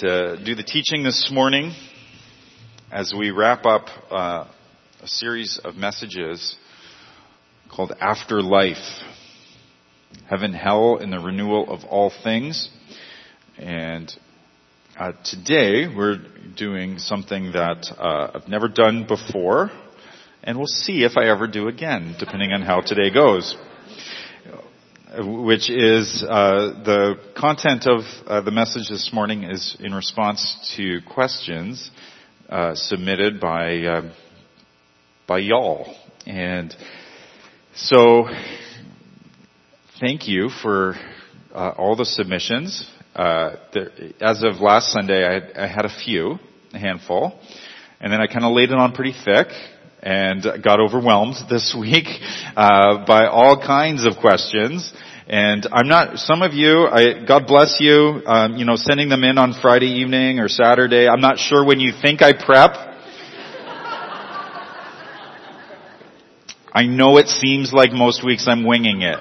to do the teaching this morning as we wrap up uh, a series of messages called Afterlife Heaven, Hell, and the Renewal of All Things. And uh, today we're doing something that uh, I've never done before, and we'll see if I ever do again, depending on how today goes which is uh, the content of uh, the message this morning is in response to questions uh, submitted by uh, by y'all, and so thank you for uh, all the submissions. Uh, there, as of last Sunday, I had, I had a few, a handful, and then I kind of laid it on pretty thick and got overwhelmed this week uh, by all kinds of questions. And I'm not. Some of you, I, God bless you. Um, you know, sending them in on Friday evening or Saturday. I'm not sure when you think I prep. I know it seems like most weeks I'm winging it,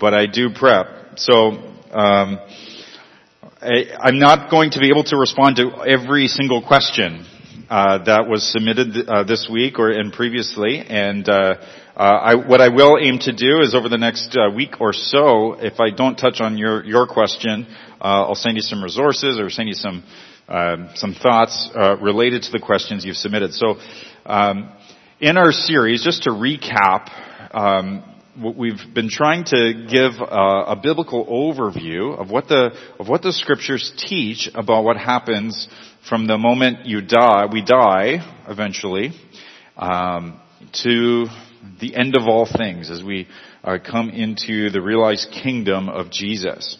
but I do prep. So. Um, I, I'm not going to be able to respond to every single question uh, that was submitted uh, this week or and previously, and uh, I, what I will aim to do is over the next uh, week or so, if I don't touch on your your question, uh, I'll send you some resources or send you some um, some thoughts related to the questions you've submitted. So, um, in our series, just to recap. Um, we've been trying to give a, a, biblical overview of what the of what the scriptures teach about what happens from the moment you die, we die eventually, um, to the end of all things as we uh, come into the realized kingdom of Jesus.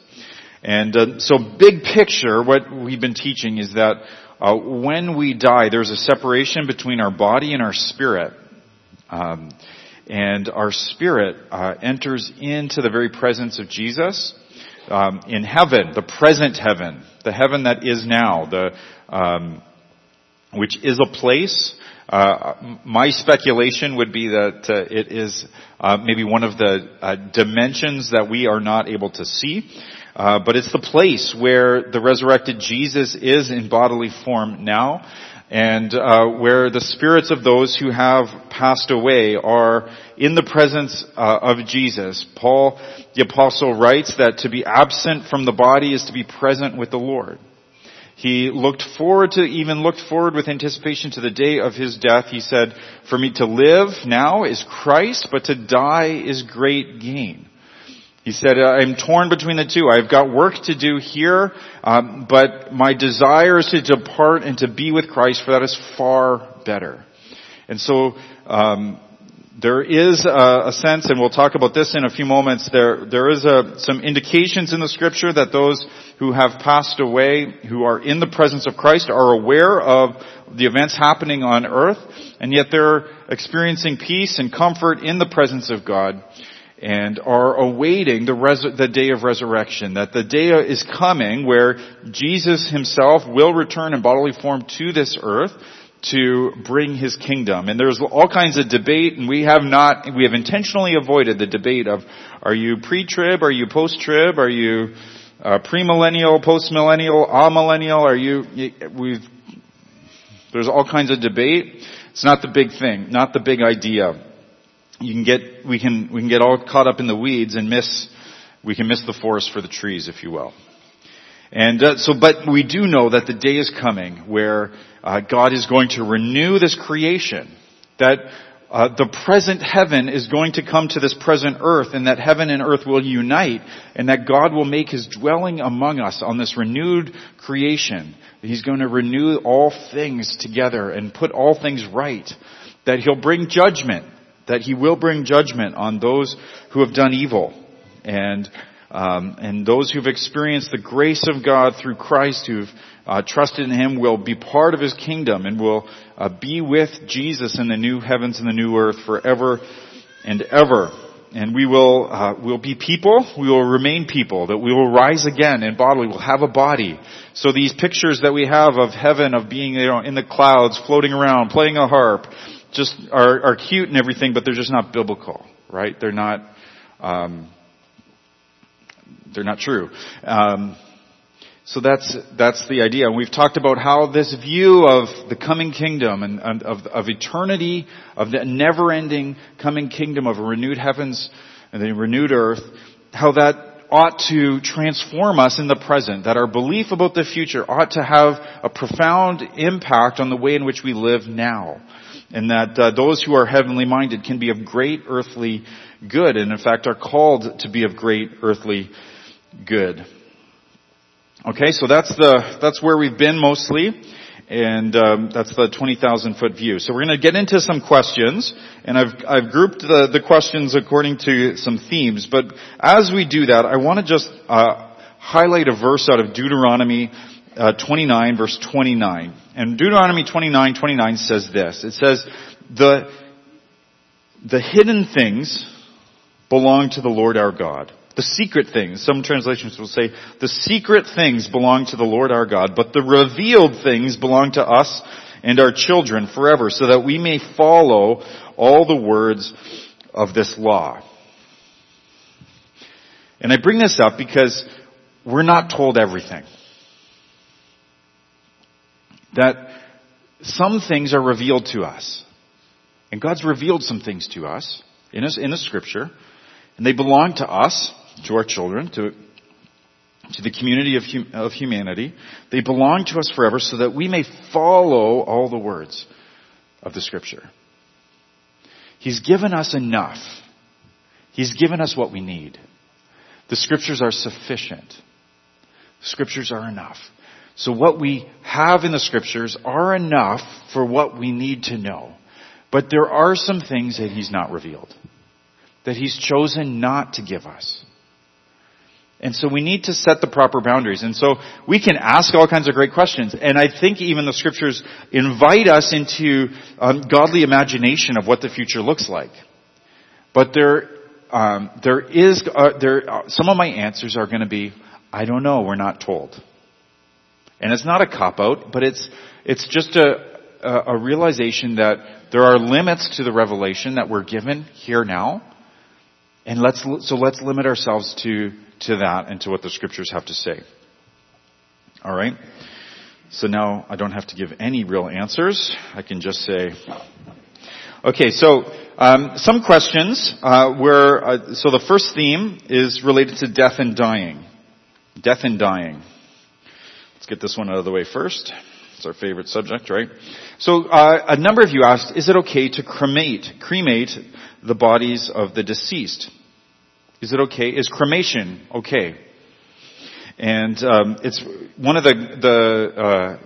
And uh, so, big picture, what we've been teaching is that uh, when we die, there's a separation between our body and our spirit. Um, and our spirit uh, enters into the very presence of Jesus um, in heaven, the present heaven, the heaven that is now, the um, which is a place. Uh, my speculation would be that uh, it is uh, maybe one of the uh, dimensions that we are not able to see, uh, but it's the place where the resurrected Jesus is in bodily form now, and uh, where the spirits of those who have passed away are in the presence of Jesus. Paul, the apostle, writes that to be absent from the body is to be present with the Lord. He looked forward to, even looked forward with anticipation to the day of his death. He said, for me to live now is Christ, but to die is great gain. He said, I'm torn between the two. I've got work to do here, um, but my desire is to depart and to be with Christ, for that is far better. And so, um, there is a, a, sense, and we'll talk about this in a few moments, there, there is a, some indications in the scripture that those who have passed away, who are in the presence of Christ, are aware of the events happening on earth, and yet they're experiencing peace and comfort in the presence of God, and are awaiting the, res- the day of resurrection, that the day is coming where Jesus himself will return in bodily form to this earth, to bring his kingdom. And there's all kinds of debate and we have not, we have intentionally avoided the debate of are you pre-trib, are you post-trib, are you uh, premillennial, post-millennial, amillennial, are you, we've, there's all kinds of debate. It's not the big thing, not the big idea. You can get, we can, we can get all caught up in the weeds and miss, we can miss the forest for the trees, if you will. And uh, so, but we do know that the day is coming where uh, God is going to renew this creation. That uh, the present heaven is going to come to this present earth, and that heaven and earth will unite, and that God will make His dwelling among us on this renewed creation. He's going to renew all things together and put all things right. That He'll bring judgment. That He will bring judgment on those who have done evil. And um, and those who've experienced the grace of God through Christ, who've uh, trusted in Him, will be part of His kingdom and will uh, be with Jesus in the new heavens and the new earth forever and ever. And we will uh, will be people. We will remain people. That we will rise again in bodily. We'll have a body. So these pictures that we have of heaven, of being you know in the clouds, floating around, playing a harp, just are, are cute and everything, but they're just not biblical, right? They're not. Um, they're not true. Um, So that's, that's the idea. And we've talked about how this view of the coming kingdom and, and of, of eternity, of the never ending coming kingdom of a renewed heavens and the renewed earth, how that ought to transform us in the present, that our belief about the future ought to have a profound impact on the way in which we live now. And that uh, those who are heavenly minded can be of great earthly good, and in fact are called to be of great earthly good. Okay, so that's the that's where we've been mostly, and um, that's the twenty thousand foot view. So we're going to get into some questions, and I've I've grouped the the questions according to some themes. But as we do that, I want to just uh, highlight a verse out of Deuteronomy uh, 29, verse 29. And Deuteronomy 29, 29 says this. It says the the hidden things belong to the Lord our God. The secret things, some translations will say, the secret things belong to the Lord our God, but the revealed things belong to us and our children forever, so that we may follow all the words of this law. And I bring this up because we're not told everything. That some things are revealed to us. And God's revealed some things to us in a, in a scripture, and they belong to us, to our children, to, to the community of, hum, of humanity. They belong to us forever so that we may follow all the words of the scripture. He's given us enough. He's given us what we need. The scriptures are sufficient. The scriptures are enough. So what we have in the scriptures are enough for what we need to know. But there are some things that he's not revealed. That he's chosen not to give us. And so we need to set the proper boundaries. And so we can ask all kinds of great questions. And I think even the scriptures invite us into um, godly imagination of what the future looks like. But there, um, there is, uh, there, uh, some of my answers are going to be, I don't know, we're not told. And it's not a cop out, but it's, it's just a, a, a realization that there are limits to the revelation that we're given here now. And let's, so let's limit ourselves to to that and to what the scriptures have to say. All right? So now I don't have to give any real answers. I can just say, okay, so um, some questions uh, where, uh, so the first theme is related to death and dying. Death and dying. Let's get this one out of the way first. It's our favorite subject, right? So uh, a number of you asked, is it okay to cremate, cremate the bodies of the deceased? Is it okay? Is cremation okay? And um, it's one of the the uh,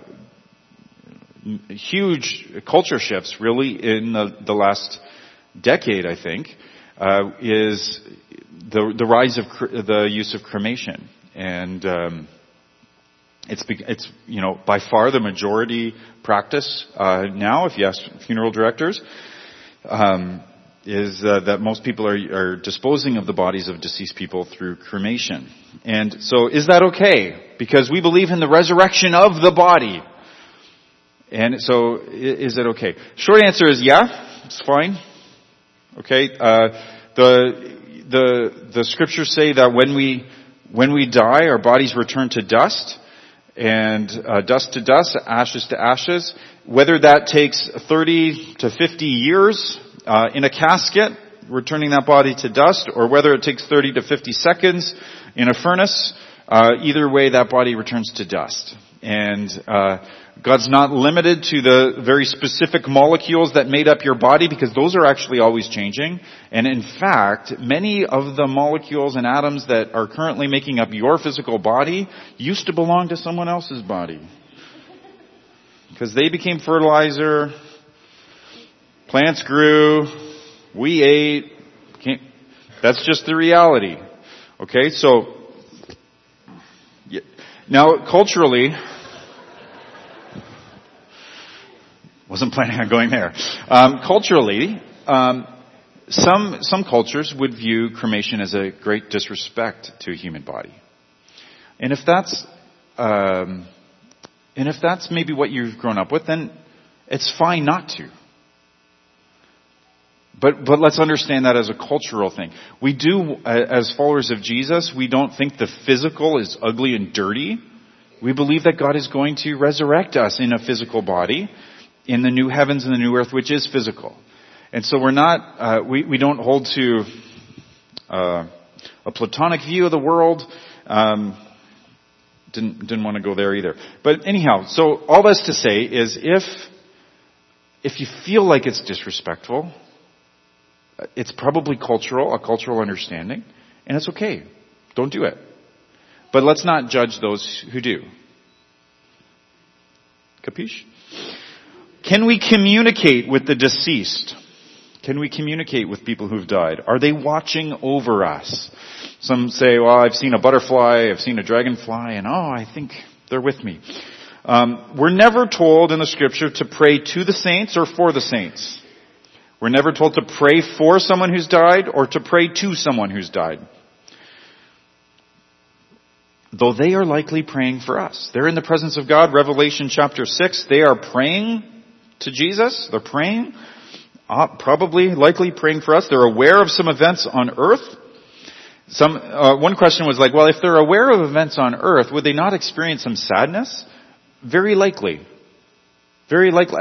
huge culture shifts, really, in the, the last decade. I think uh, is the the rise of cre- the use of cremation, and um, it's it's you know by far the majority practice uh, now. If you ask funeral directors. Um, is uh, that most people are, are disposing of the bodies of deceased people through cremation. And so is that okay? Because we believe in the resurrection of the body. And so is it okay? Short answer is yeah, it's fine. Okay, uh, the, the, the scriptures say that when we, when we die, our bodies return to dust, and uh, dust to dust, ashes to ashes. Whether that takes 30 to 50 years uh, in a casket, returning that body to dust, or whether it takes 30 to 50 seconds in a furnace, uh, either way that body returns to dust. And uh, God's not limited to the very specific molecules that made up your body because those are actually always changing. And in fact, many of the molecules and atoms that are currently making up your physical body used to belong to someone else's body. Because they became fertilizer, Plants grew. We ate. That's just the reality. Okay, so now culturally, wasn't planning on going there. Um, culturally, um, some some cultures would view cremation as a great disrespect to a human body, and if that's um, and if that's maybe what you've grown up with, then it's fine not to. But, but let's understand that as a cultural thing. We do, as followers of Jesus, we don't think the physical is ugly and dirty. We believe that God is going to resurrect us in a physical body in the new heavens and the new earth, which is physical. And so we're not, uh, we, we don't hold to uh, a Platonic view of the world. Um, didn't didn't want to go there either. But anyhow, so all that's to say is if if you feel like it's disrespectful, it's probably cultural, a cultural understanding, and it's okay. Don't do it. But let's not judge those who do. Capiche? Can we communicate with the deceased? Can we communicate with people who've died? Are they watching over us? Some say, well, I've seen a butterfly, I've seen a dragonfly, and oh, I think they're with me. Um, we're never told in the scripture to pray to the saints or for the saints. We're never told to pray for someone who's died or to pray to someone who's died. Though they are likely praying for us. They're in the presence of God. Revelation chapter 6, they are praying to Jesus. They're praying uh, probably, likely praying for us. They're aware of some events on earth. Some, uh, one question was like, well, if they're aware of events on earth, would they not experience some sadness? Very likely. Very likely.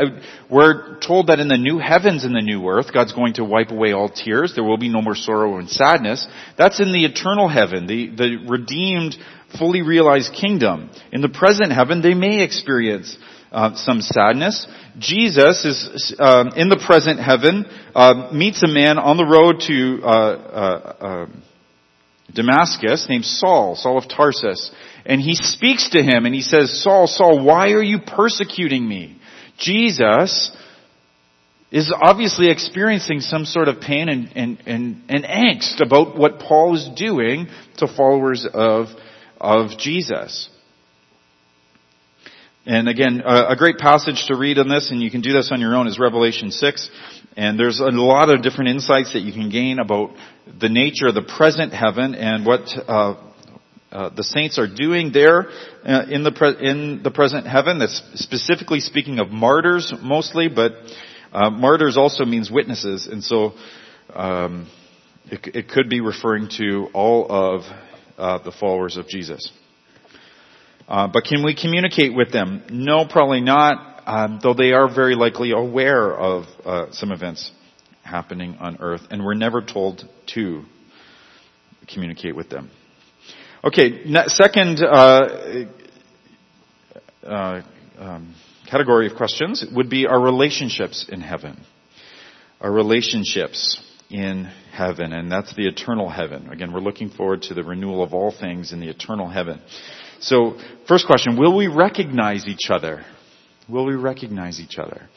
We're told that in the new heavens and the new earth, God's going to wipe away all tears. There will be no more sorrow and sadness. That's in the eternal heaven, the, the redeemed, fully realized kingdom. In the present heaven, they may experience uh, some sadness. Jesus is uh, in the present heaven, uh, meets a man on the road to uh, uh, uh, Damascus named Saul, Saul of Tarsus, and he speaks to him and he says, Saul, Saul, why are you persecuting me? Jesus is obviously experiencing some sort of pain and, and, and, and angst about what Paul is doing to followers of, of Jesus. And again, a great passage to read on this, and you can do this on your own, is Revelation 6. And there's a lot of different insights that you can gain about the nature of the present heaven and what uh, uh, the saints are doing there uh, in the pre- in the present heaven. That's specifically speaking of martyrs mostly, but uh, martyrs also means witnesses, and so um, it, it, could be referring to all of uh, the followers of Jesus. Uh, but can we communicate with them? No, probably not, um, though they are very likely aware of some events happening on earth, and we're never told to communicate with them. Okay, second uh, uh, um, category of questions would be our relationships in heaven. Our relationships in heaven, and that's the eternal heaven. Again, we're looking forward to the renewal of all things in the eternal heaven. So, first question, will we recognize each other? Will we recognize each other?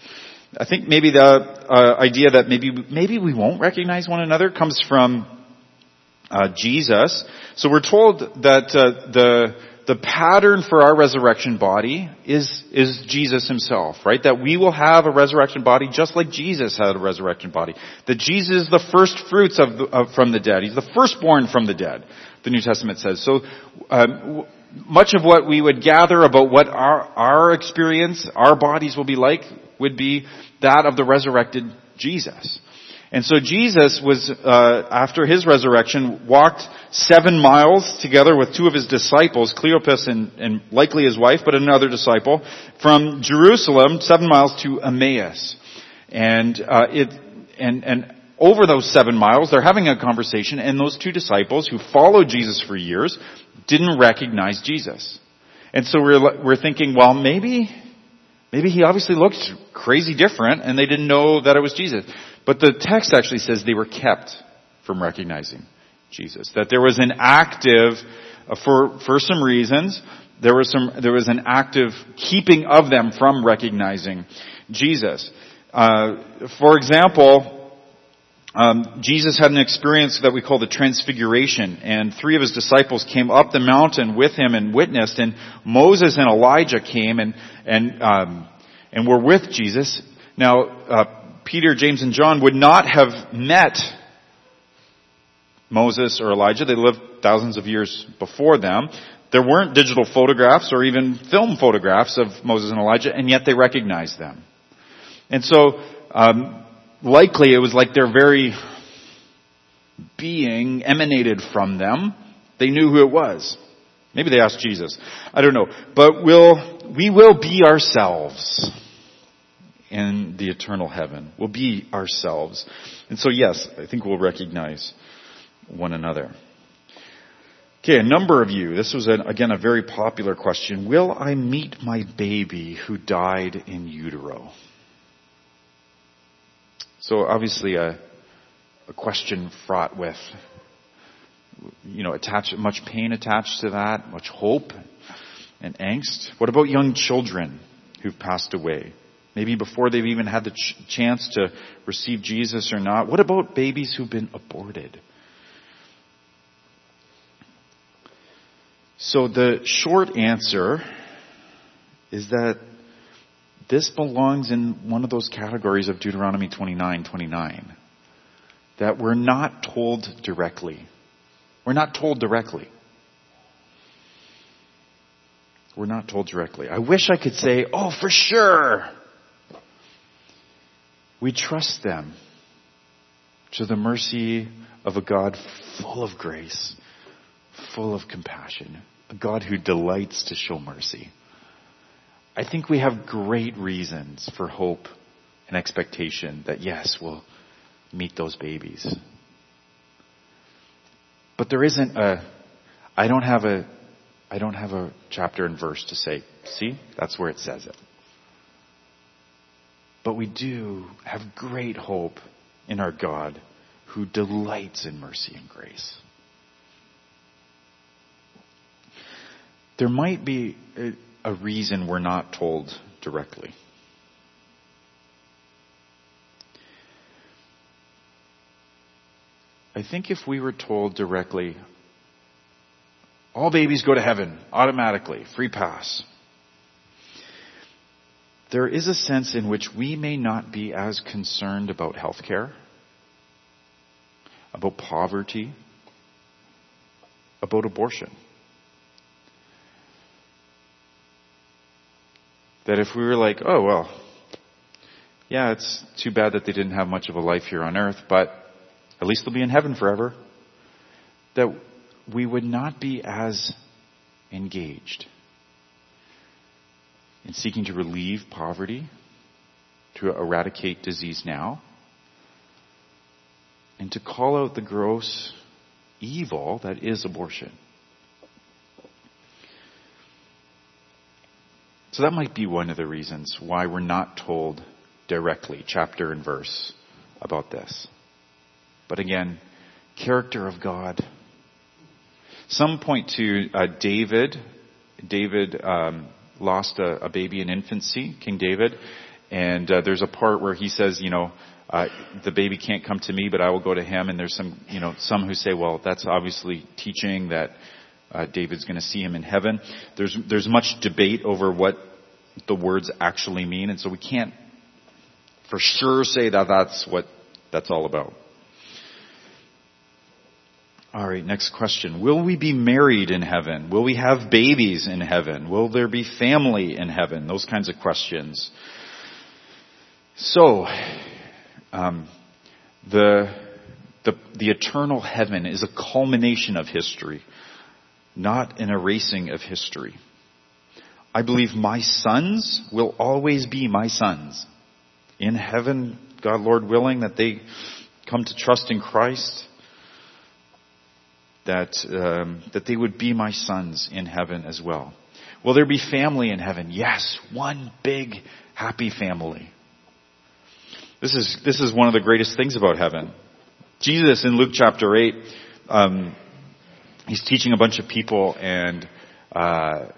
I think maybe the uh, idea that maybe maybe we won't recognize one another comes from uh, Jesus. So we're told that uh, the the pattern for our resurrection body is is Jesus himself, right? That we will have a resurrection body just like Jesus had a resurrection body. That Jesus is the first fruits of, of from the dead. He's the firstborn from the dead. The New Testament says. So um, much of what we would gather about what our, our experience, our bodies will be like, would be that of the resurrected Jesus. And so Jesus was, uh, after his resurrection, walked seven miles together with two of his disciples, Cleopas and, and likely his wife, but another disciple, from Jerusalem, seven miles to Emmaus. And, uh, it, and, and over those seven miles, they're having a conversation, and those two disciples who followed Jesus for years didn't recognize Jesus. And so we're, we're thinking, well, maybe, maybe he obviously looked crazy different and they didn't know that it was Jesus. But the text actually says they were kept from recognizing Jesus. That there was an active, uh, for, for some reasons, there was some, there was an active keeping of them from recognizing Jesus. Uh, for example, um, Jesus had an experience that we call the transfiguration, and three of his disciples came up the mountain with him and witnessed. And Moses and Elijah came and and um, and were with Jesus. Now, uh, Peter, James, and John would not have met Moses or Elijah. They lived thousands of years before them. There weren't digital photographs or even film photographs of Moses and Elijah, and yet they recognized them. And so. Um, likely it was like their very being emanated from them. They knew who it was. Maybe they asked Jesus. I don't know. But we'll, we will be ourselves in the eternal heaven. We'll be ourselves. And so yes, I think we'll recognize one another. Okay, a number of you, this was an, again a very popular question. Will I meet my baby who died in utero? So obviously a, a question fraught with, you know, attached, much pain attached to that, much hope and angst. What about young children who've passed away? Maybe before they've even had the ch- chance to receive Jesus or not. What about babies who've been aborted? So the short answer is that this belongs in one of those categories of Deuteronomy 29, 29. That we're not told directly. We're not told directly. We're not told directly. I wish I could say, oh, for sure. We trust them to the mercy of a God full of grace full of compassion, a God who delights to show mercy. I think we have great reasons for hope and expectation that yes, we'll meet those babies. But there isn't a, I don't have a, I don't have a chapter and verse to say, see, that's where it says it. But we do have great hope in our God who delights in mercy and grace. there might be a, reason we're not told directly. I think if we were told directly, all babies go to heaven automatically, free pass. There is a sense in which we may not be as concerned about health care, about poverty, about abortion. That if we were like, oh well, yeah, it's too bad that they didn't have much of a life here on earth, but at least they'll be in heaven forever. That we would not be as engaged in seeking to relieve poverty, to eradicate disease now, and to call out the gross evil that is abortion. So that might be one of the reasons why we're not told directly, chapter and verse, about this. But again, character of God. Some point to uh, David. David um, lost a, a, baby in infancy, King David, and uh, there's a part where he says, you know, uh, the baby can't come to me, but I will go to him. And there's some, you know, some who say, well, that's obviously teaching that uh, David's going to see him in heaven. There's there's much debate over what the words actually mean, and so we can't for sure say that that's what that's all about. All right, next question. Will we be married in heaven? Will we have babies in heaven? Will there be family in heaven? Those kinds of questions. So, um, the, the, the eternal heaven is a culmination of history not an erasing of history. I believe my sons will always be my sons. In heaven, God Lord willing, that they come to trust in Christ, that, um, that they would be my sons in heaven as well. Will there be family in heaven? Yes, one big happy family. This is, this is one of the greatest things about heaven. Jesus in Luke chapter 8, um, he's teaching a bunch of people and, uh,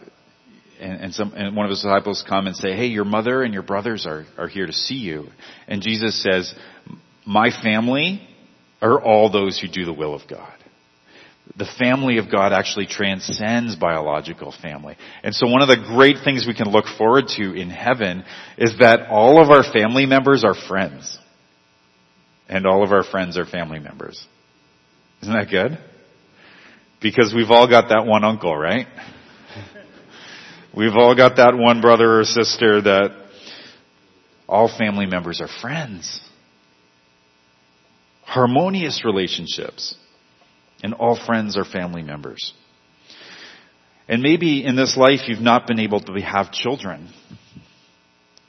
and, and, some, and one of his disciples come and say, hey, your mother and your brothers are, are here to see you. And Jesus says, my family are all those who do the will of God. The family of God actually transcends biological family. And so one of the great things we can look forward to in heaven is that all of our family members are friends. And all of our friends are family members. Isn't that good? Because we've all got that one uncle, right? We've all got that one brother or sister that all family members are friends. Harmonious relationships. And all friends are family members. And maybe in this life you've not been able to have children.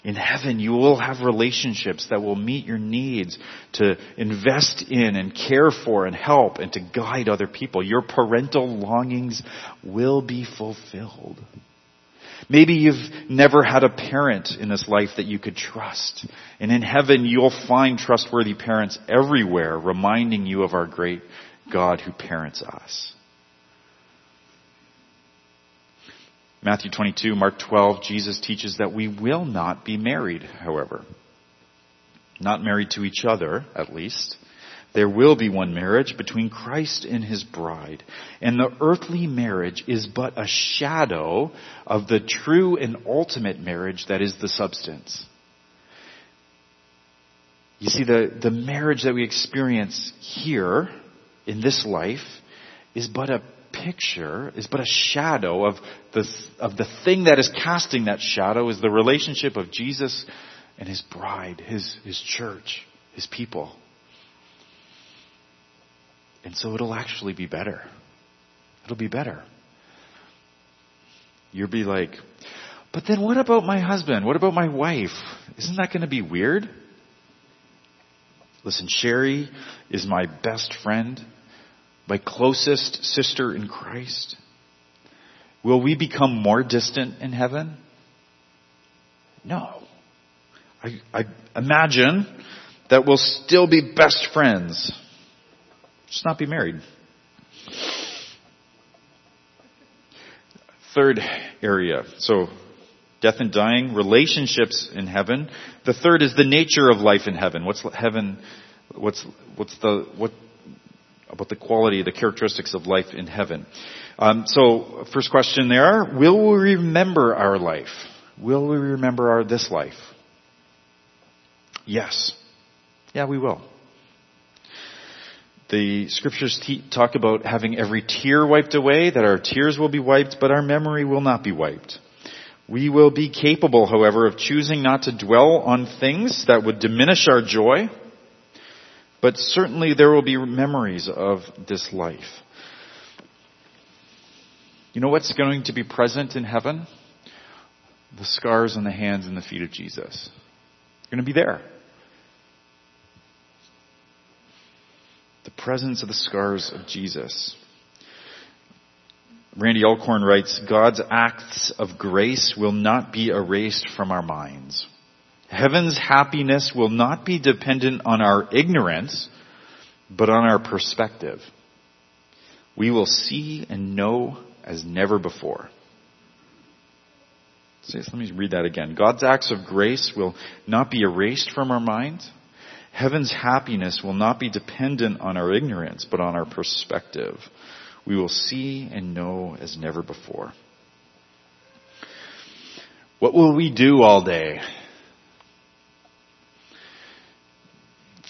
In heaven, you will have relationships that will meet your needs to invest in and care for and help and to guide other people. Your parental longings will be fulfilled. Maybe you've never had a parent in this life that you could trust. And in heaven, you'll find trustworthy parents everywhere reminding you of our great God who parents us. Matthew 22, Mark 12, Jesus teaches that we will not be married, however. Not married to each other, at least. There will be one marriage between Christ and his bride. And the earthly marriage is but a shadow of the true and ultimate marriage that is the substance. You see, the, the marriage that we experience here in this life is but a picture is but a shadow of the, of the thing that is casting that shadow is the relationship of Jesus and his bride, his, his church, his people. And so it'll actually be better. It'll be better. You'll be like, but then what about my husband? What about my wife? Isn't that going to be weird? Listen, Sherry is my best friend my closest sister in Christ? Will we become more distant in heaven? No. I, I imagine that we'll still be best friends, just not be married. Third area. So, death and dying, relationships in heaven. The third is the nature of life in heaven. What's heaven? What's what's the what about the quality, the characteristics of life in heaven. Um, so, first question there: Will we remember our life? Will we remember our this life? Yes. Yeah, we will. The scriptures te- talk about having every tear wiped away, that our tears will be wiped, but our memory will not be wiped. We will be capable, however, of choosing not to dwell on things that would diminish our joy but certainly there will be memories of this life. You know what's going to be present in heaven? The scars on the hands and the feet of Jesus. They're going to be there. The presence of the scars of Jesus. Randy Alcorn writes, God's acts of grace will not be erased from our minds. Heaven's happiness will not be dependent on our ignorance, but on our perspective. We will see and know as never before. Let me read that again. God's acts of grace will not be erased from our minds. Heaven's happiness will not be dependent on our ignorance, but on our perspective. We will see and know as never before. What will we do all day?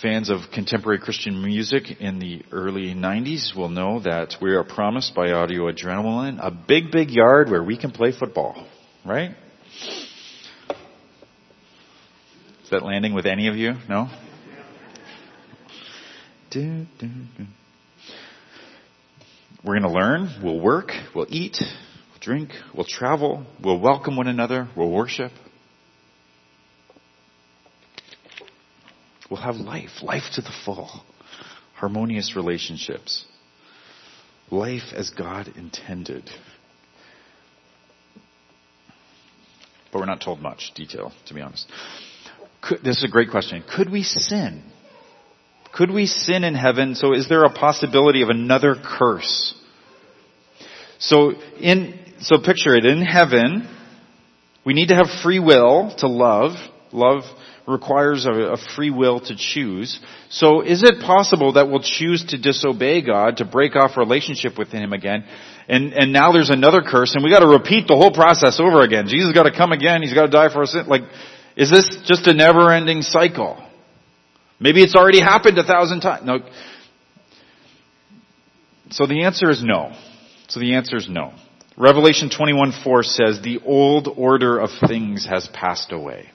Fans of contemporary Christian music in the early 90s will know that we are promised by Audio Adrenaline a big, big yard where we can play football, right? Is that landing with any of you? No? We're going to learn, we'll work, we'll eat, we'll drink, we'll travel, we'll welcome one another, we'll worship. We'll have life, life to the full, harmonious relationships, life as God intended. But we're not told much detail, to be honest. Could, this is a great question. Could we sin? Could we sin in heaven? So is there a possibility of another curse? So in, so picture it, in heaven, we need to have free will to love. Love requires a, free will to choose. So is it possible that we'll choose to disobey God, to break off relationship with Him again, and, and now there's another curse and we gotta repeat the whole process over again. Jesus gotta come again, He's gotta die for us. Like, is this just a never ending cycle? Maybe it's already happened a thousand times. No. So the answer is no. So the answer is no. Revelation 21:4 says, "The old order of things has passed away."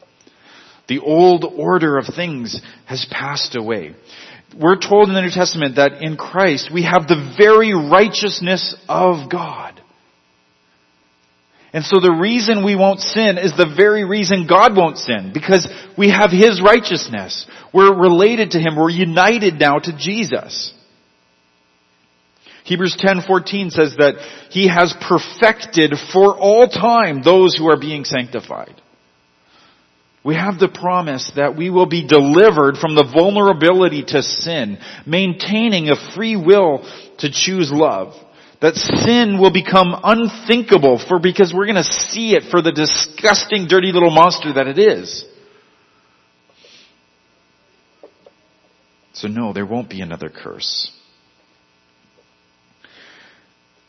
The old order of things has passed away. We're told in the New Testament that in Christ we have the very righteousness of God. And so the reason we won't sin is the very reason God won't sin, because we have His righteousness. We're related to Him. We're united now to Jesus. Hebrews 10:14 says that He has perfected for all time those who are being sanctified. We have the promise that we will be delivered from the vulnerability to sin, maintaining a free will to choose love that sin will become unthinkable for because we're going to see it for the disgusting, dirty little monster that it is. So no, there won't be another curse.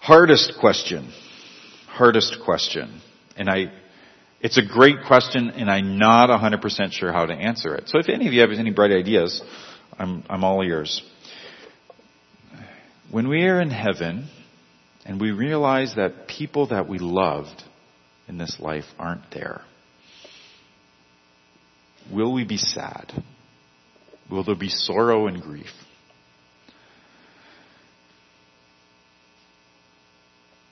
Hardest question. Hardest question. And I, it's a great question and I'm not 100% sure how to answer it. So if any of you have any bright ideas, I'm, I'm all ears. When we are in heaven, and we realize that people that we loved in this life aren't there. Will we be sad? Will there be sorrow and grief?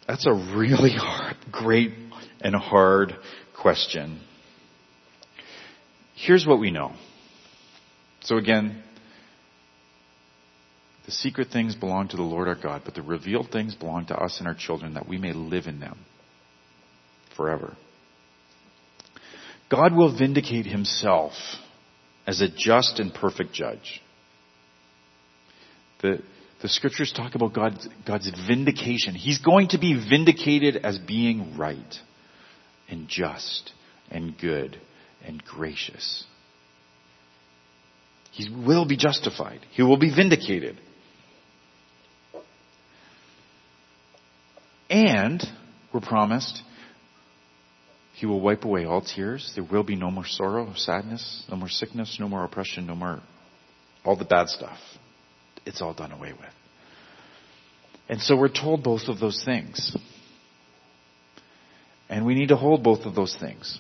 That's a really hard, great and hard question. Here's what we know. So again, the secret things belong to the Lord our God, but the revealed things belong to us and our children that we may live in them forever. God will vindicate himself as a just and perfect judge. The, the scriptures talk about God's, God's vindication. He's going to be vindicated as being right and just and good and gracious. He will be justified. He will be vindicated. And we're promised he will wipe away all tears. There will be no more sorrow, sadness, no more sickness, no more oppression, no more all the bad stuff. It's all done away with. And so we're told both of those things. And we need to hold both of those things.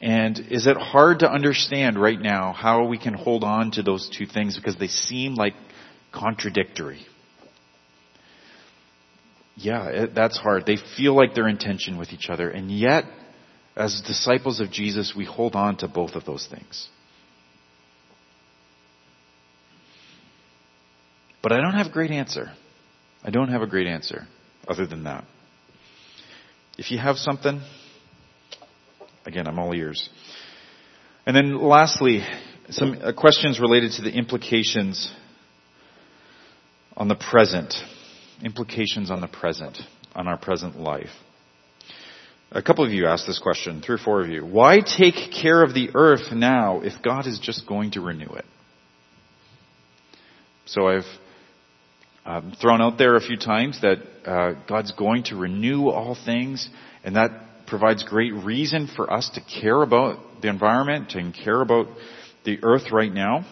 And is it hard to understand right now how we can hold on to those two things because they seem like contradictory? yeah, it, that's hard. They feel like they're in tension with each other. And yet, as disciples of Jesus, we hold on to both of those things. But I don't have a great answer. I don't have a great answer other than that. If you have something, again, I'm all ears. And then lastly, some uh, questions related to the implications on the present implications on the present, on our present life. A couple of you asked this question, three or four of you. Why take care of the earth now if God is just going to renew it? So I've um, thrown out there a few times that uh, God's going to renew all things, and that provides great reason for us to care about the environment and care about the earth right now.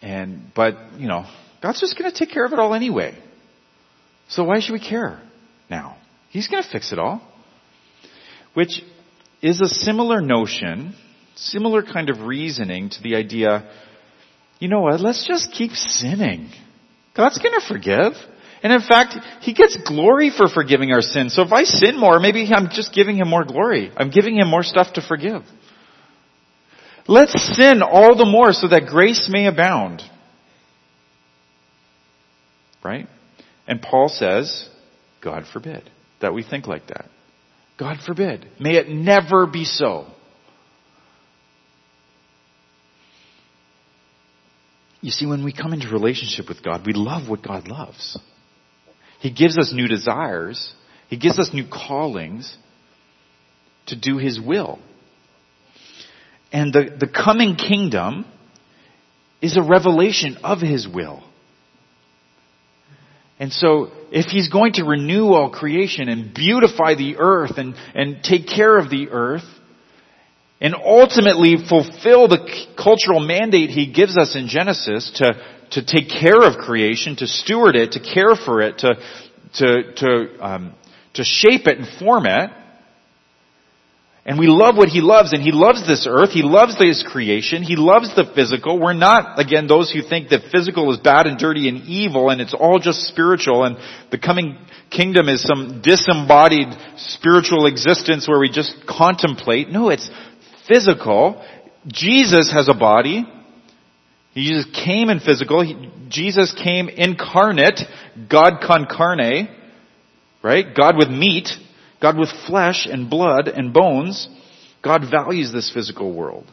And, but, you know, God's just gonna take care of it all anyway. So why should we care now? He's gonna fix it all. Which is a similar notion, similar kind of reasoning to the idea, you know what, let's just keep sinning. God's gonna forgive. And in fact, He gets glory for forgiving our sins. So if I sin more, maybe I'm just giving Him more glory. I'm giving Him more stuff to forgive. Let's sin all the more so that grace may abound. Right? And Paul says, God forbid that we think like that. God forbid. May it never be so. You see, when we come into relationship with God, we love what God loves. He gives us new desires. He gives us new callings to do His will. And the, the coming kingdom is a revelation of His will. And so, if He's going to renew all creation and beautify the earth and, and take care of the earth, and ultimately fulfill the cultural mandate He gives us in Genesis to, to take care of creation, to steward it, to care for it, to, to, to, um, to shape it and form it, And we love what He loves, and He loves this earth, He loves His creation, He loves the physical. We're not, again, those who think that physical is bad and dirty and evil, and it's all just spiritual, and the coming kingdom is some disembodied spiritual existence where we just contemplate. No, it's physical. Jesus has a body. He just came in physical. He, Jesus came incarnate, God con carne, right? God with meat. God with flesh and blood and bones, God values this physical world.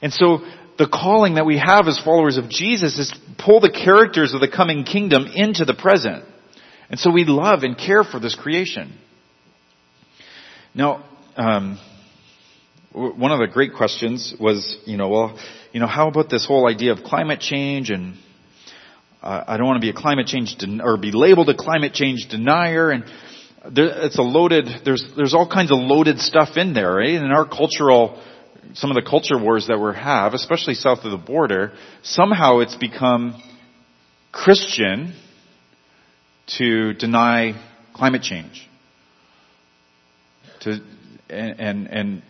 And so the calling that we have as followers of Jesus is to pull the characters of the coming kingdom into the present. And so we love and care for this creation. Now, um, one of the great questions was, you know, well, you know, how about this whole idea of climate change and uh, I don't want to be a climate change den- or be labeled a climate change denier and there, it's a loaded, there's, there's all kinds of loaded stuff in there, right? In our cultural, some of the culture wars that we have, especially south of the border, somehow it's become Christian to deny climate change. To, and, and, and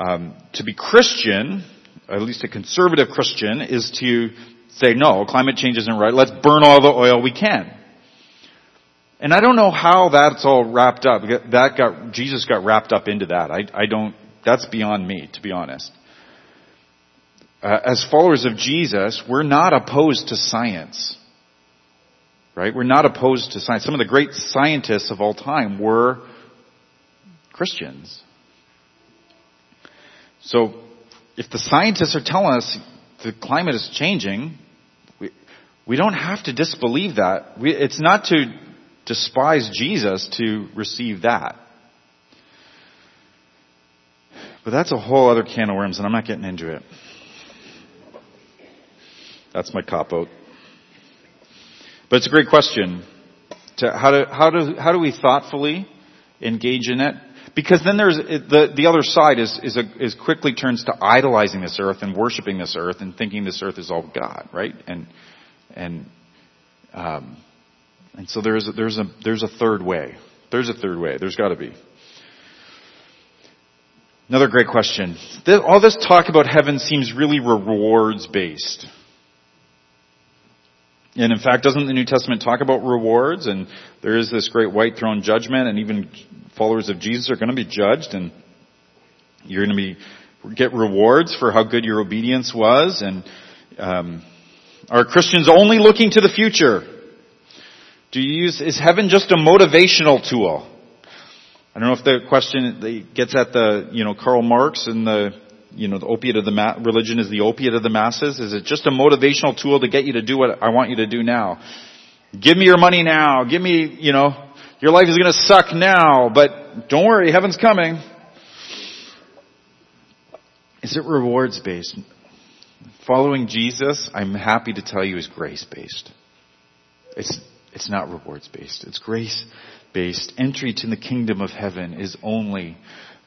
um, to be Christian, at least a conservative Christian, is to say, no, climate change isn't right. Let's burn all the oil we can. And I don't know how that's all wrapped up. That got, Jesus got wrapped up into that. I, I don't, that's beyond me, to be honest. Uh, as followers of Jesus, we're not opposed to science. Right? We're not opposed to science. Some of the great scientists of all time were Christians. So, if the scientists are telling us the climate is changing, we, we don't have to disbelieve that. We, it's not to despise Jesus to receive that. But that's a whole other can of worms, and I'm not getting into it. That's my cop out. But it's a great question. To how do how do how do we thoughtfully engage in it? Because then there's the the other side is is a, is quickly turns to idolizing this earth and worshiping this earth and thinking this earth is all God, right? And and um, and so there's a, there's a, there's a third way. There's a third way. There's gotta be. Another great question. All this talk about heaven seems really rewards based. And in fact, doesn't the New Testament talk about rewards? And there is this great white throne judgment, and even followers of Jesus are going to be judged, and you're going to be get rewards for how good your obedience was. And um, are Christians only looking to the future? Do you use, is heaven just a motivational tool? I don't know if the question gets at the, you know, Karl Marx and the, you know, the opiate of the ma- religion is the opiate of the masses. Is it just a motivational tool to get you to do what I want you to do now? Give me your money now. Give me, you know, your life is going to suck now, but don't worry, heaven's coming. Is it rewards based? Following Jesus, I'm happy to tell you, is grace based. It's it's not rewards based. It's grace based. Entry to the kingdom of heaven is only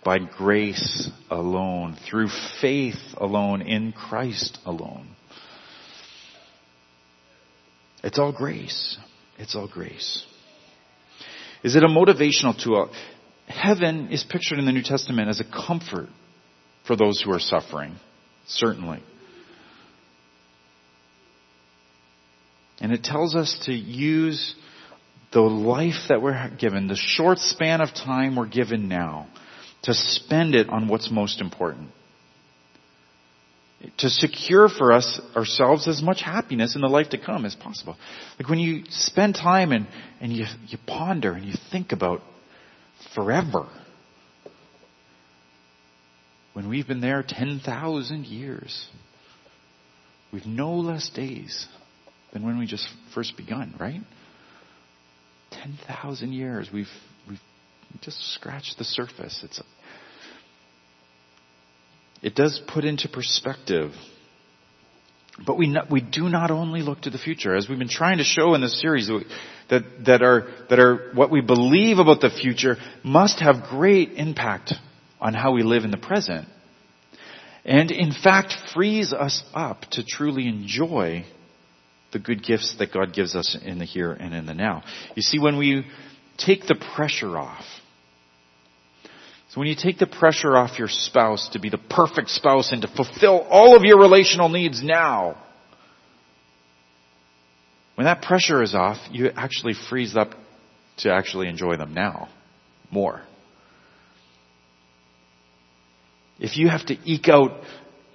by grace alone, through faith alone, in Christ alone. It's all grace. It's all grace. Is it a motivational tool? Heaven is pictured in the New Testament as a comfort for those who are suffering. Certainly. And it tells us to use the life that we're given, the short span of time we're given now, to spend it on what's most important. To secure for us ourselves as much happiness in the life to come as possible. Like when you spend time and, and you, you ponder and you think about forever. When we've been there 10,000 years, we've no less days than when we just first begun, right? 10,000 years. We've, we've just scratched the surface. It's, it does put into perspective. But we, not, we do not only look to the future, as we've been trying to show in this series, that, that are, that are what we believe about the future must have great impact on how we live in the present. And in fact frees us up to truly enjoy the good gifts that God gives us in the here and in the now. You see, when we take the pressure off, So when you take the pressure off your spouse to be the perfect spouse and to fulfill all of your relational needs now, when that pressure is off, you actually freeze up to actually enjoy them now more. If you have to eke out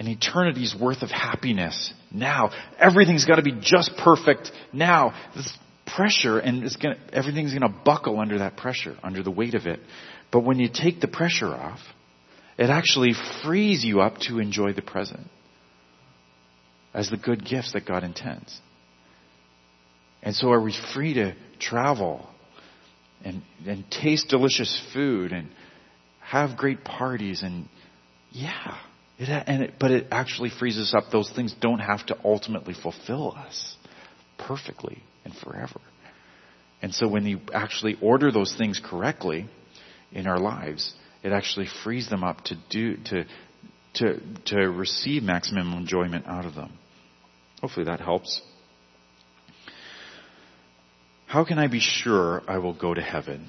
an eternity's worth of happiness now, everything's got to be just perfect now. This pressure and it's gonna, everything's going to buckle under that pressure, under the weight of it. But when you take the pressure off, it actually frees you up to enjoy the present as the good gifts that God intends. And so are we free to travel and, and taste delicious food and have great parties and yeah, it, and it, but it actually frees us up. Those things don't have to ultimately fulfill us perfectly and forever. And so when you actually order those things correctly in our lives, it actually frees them up to do, to, to, to receive maximum enjoyment out of them. Hopefully that helps. How can I be sure I will go to heaven?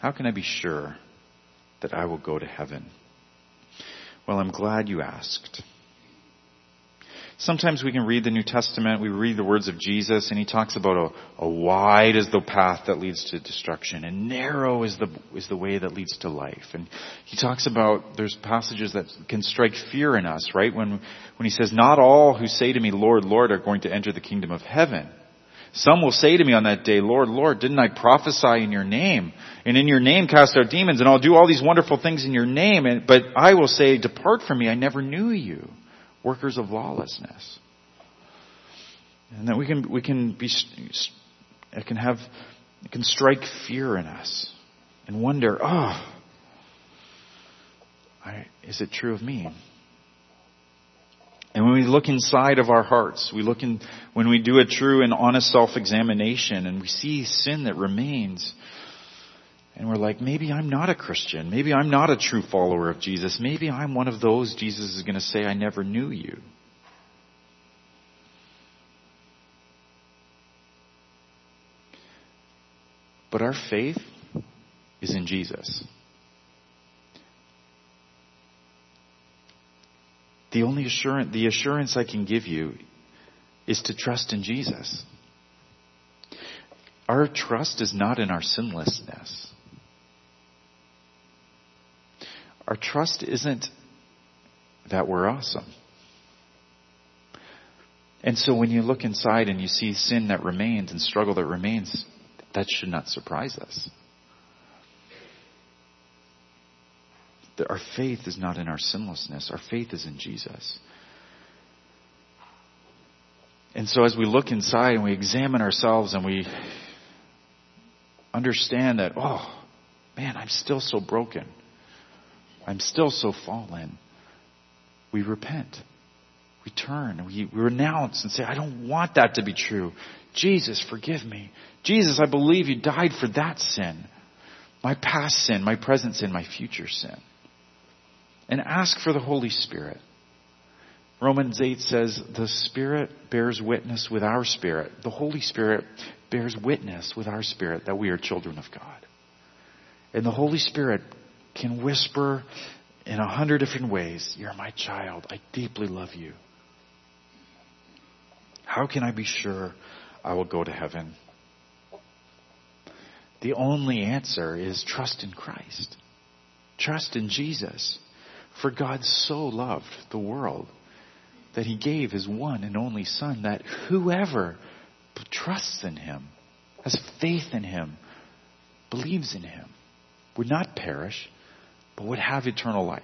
How can I be sure that I will go to heaven? Well, I'm glad you asked. Sometimes we can read the New Testament, we read the words of Jesus, and he talks about a, a, wide is the path that leads to destruction, and narrow is the is the way that leads to life. And he talks about there's passages that can strike fear in us, right? When when he says, "Not all who say to me, Lord, Lord, are going to enter the kingdom of heaven." Some will say to me on that day, Lord, Lord, didn't I prophesy in your name? And in your name cast out demons, and I'll do all these wonderful things in your name, and, but I will say, depart from me, I never knew you workers of lawlessness. And that we can, we can be, it can have, it can strike fear in us and wonder, oh, I, is it true of me? And when we look inside of our hearts, we look in, when we do a true and honest self-examination and we see sin that remains, and we're like, maybe I'm not a Christian. Maybe I'm not a true follower of Jesus. Maybe I'm one of those Jesus is going to say, I never knew you. But our faith is in Jesus. The only assurance, the assurance I can give you is to trust in Jesus. Our trust is not in our sinlessness. Our trust isn't that we're awesome. And so when you look inside and you see sin that remains and struggle that remains, that should not surprise us. That our faith is not in our sinlessness. Our faith is in Jesus. And so as we look inside and we examine ourselves and we understand that, oh, man, I'm still so broken. I'm still so fallen. We repent. We turn. We, we renounce and say, I don't want that to be true. Jesus, forgive me. Jesus, I believe you died for that sin. My past sin, my present sin, my future sin. And ask for the Holy Spirit. Romans 8 says, the Spirit bears witness with our spirit. The Holy Spirit bears witness with our spirit that we are children of God. And the Holy Spirit can whisper in a hundred different ways, You're my child. I deeply love you. How can I be sure I will go to heaven? The only answer is trust in Christ. Trust in Jesus. For God so loved the world that he gave his one and only Son that whoever trusts in him, has faith in him, believes in him, would not perish, but would have eternal life.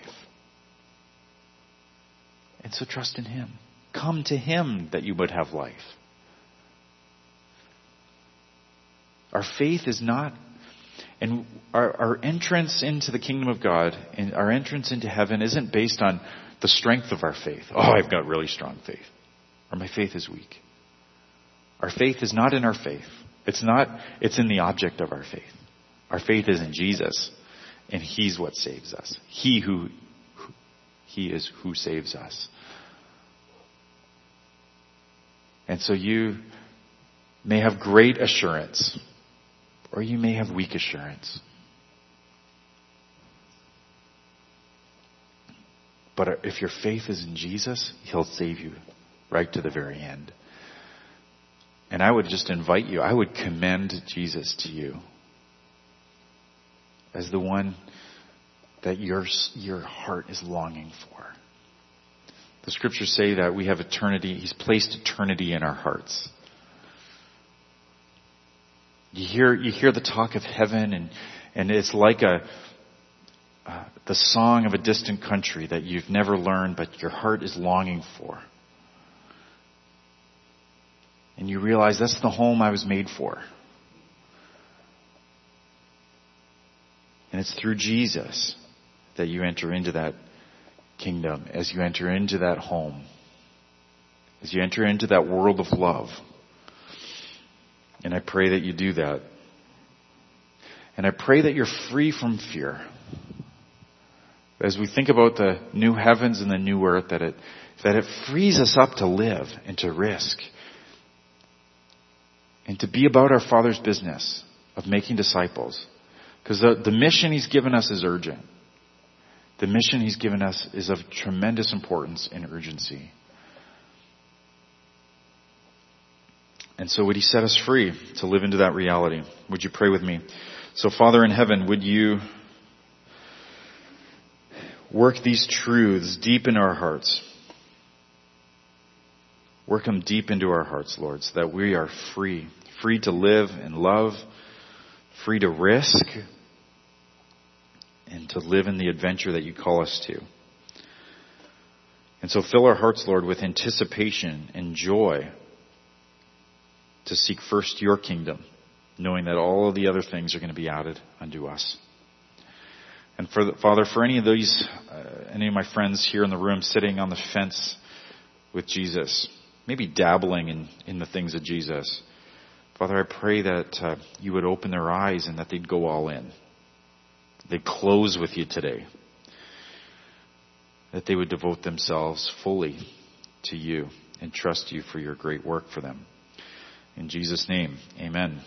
And so trust in Him. Come to Him that you would have life. Our faith is not, and our, our entrance into the kingdom of God and our entrance into heaven isn't based on the strength of our faith. Oh, I've got really strong faith. Or my faith is weak. Our faith is not in our faith. It's not, it's in the object of our faith. Our faith is in Jesus and He's what saves us. He who, who He is who saves us. And so you may have great assurance, or you may have weak assurance. But if your faith is in Jesus, He'll save you right to the very end. And I would just invite you, I would commend Jesus to you as the one that your, your heart is longing for. The scriptures say that we have eternity, He's placed eternity in our hearts. You hear, you hear the talk of heaven and, and it's like a, uh, the song of a distant country that you've never learned but your heart is longing for. And you realize that's the home I was made for. And it's through Jesus that you enter into that kingdom, as you enter into that home, as you enter into that world of love. And I pray that you do that. And I pray that you're free from fear. As we think about the new heavens and the new earth, that it, that it frees us up to live and to risk and to be about our Father's business of making disciples. Because the, the mission He's given us is urgent. The mission He's given us is of tremendous importance and urgency. And so would He set us free to live into that reality? Would you pray with me? So Father in heaven, would you work these truths deep in our hearts? Work them deep into our hearts, Lord, so that we are free. Free to live and love, free to risk, and to live in the adventure that you call us to. And so fill our hearts, Lord, with anticipation and joy to seek first your kingdom, knowing that all of the other things are going to be added unto us. And for the, Father, for any of these, uh, any of my friends here in the room sitting on the fence with Jesus, maybe dabbling in, in the things of Jesus, Father, I pray that uh, you would open their eyes and that they'd go all in. They'd close with you today. That they would devote themselves fully to you and trust you for your great work for them. In Jesus' name, amen.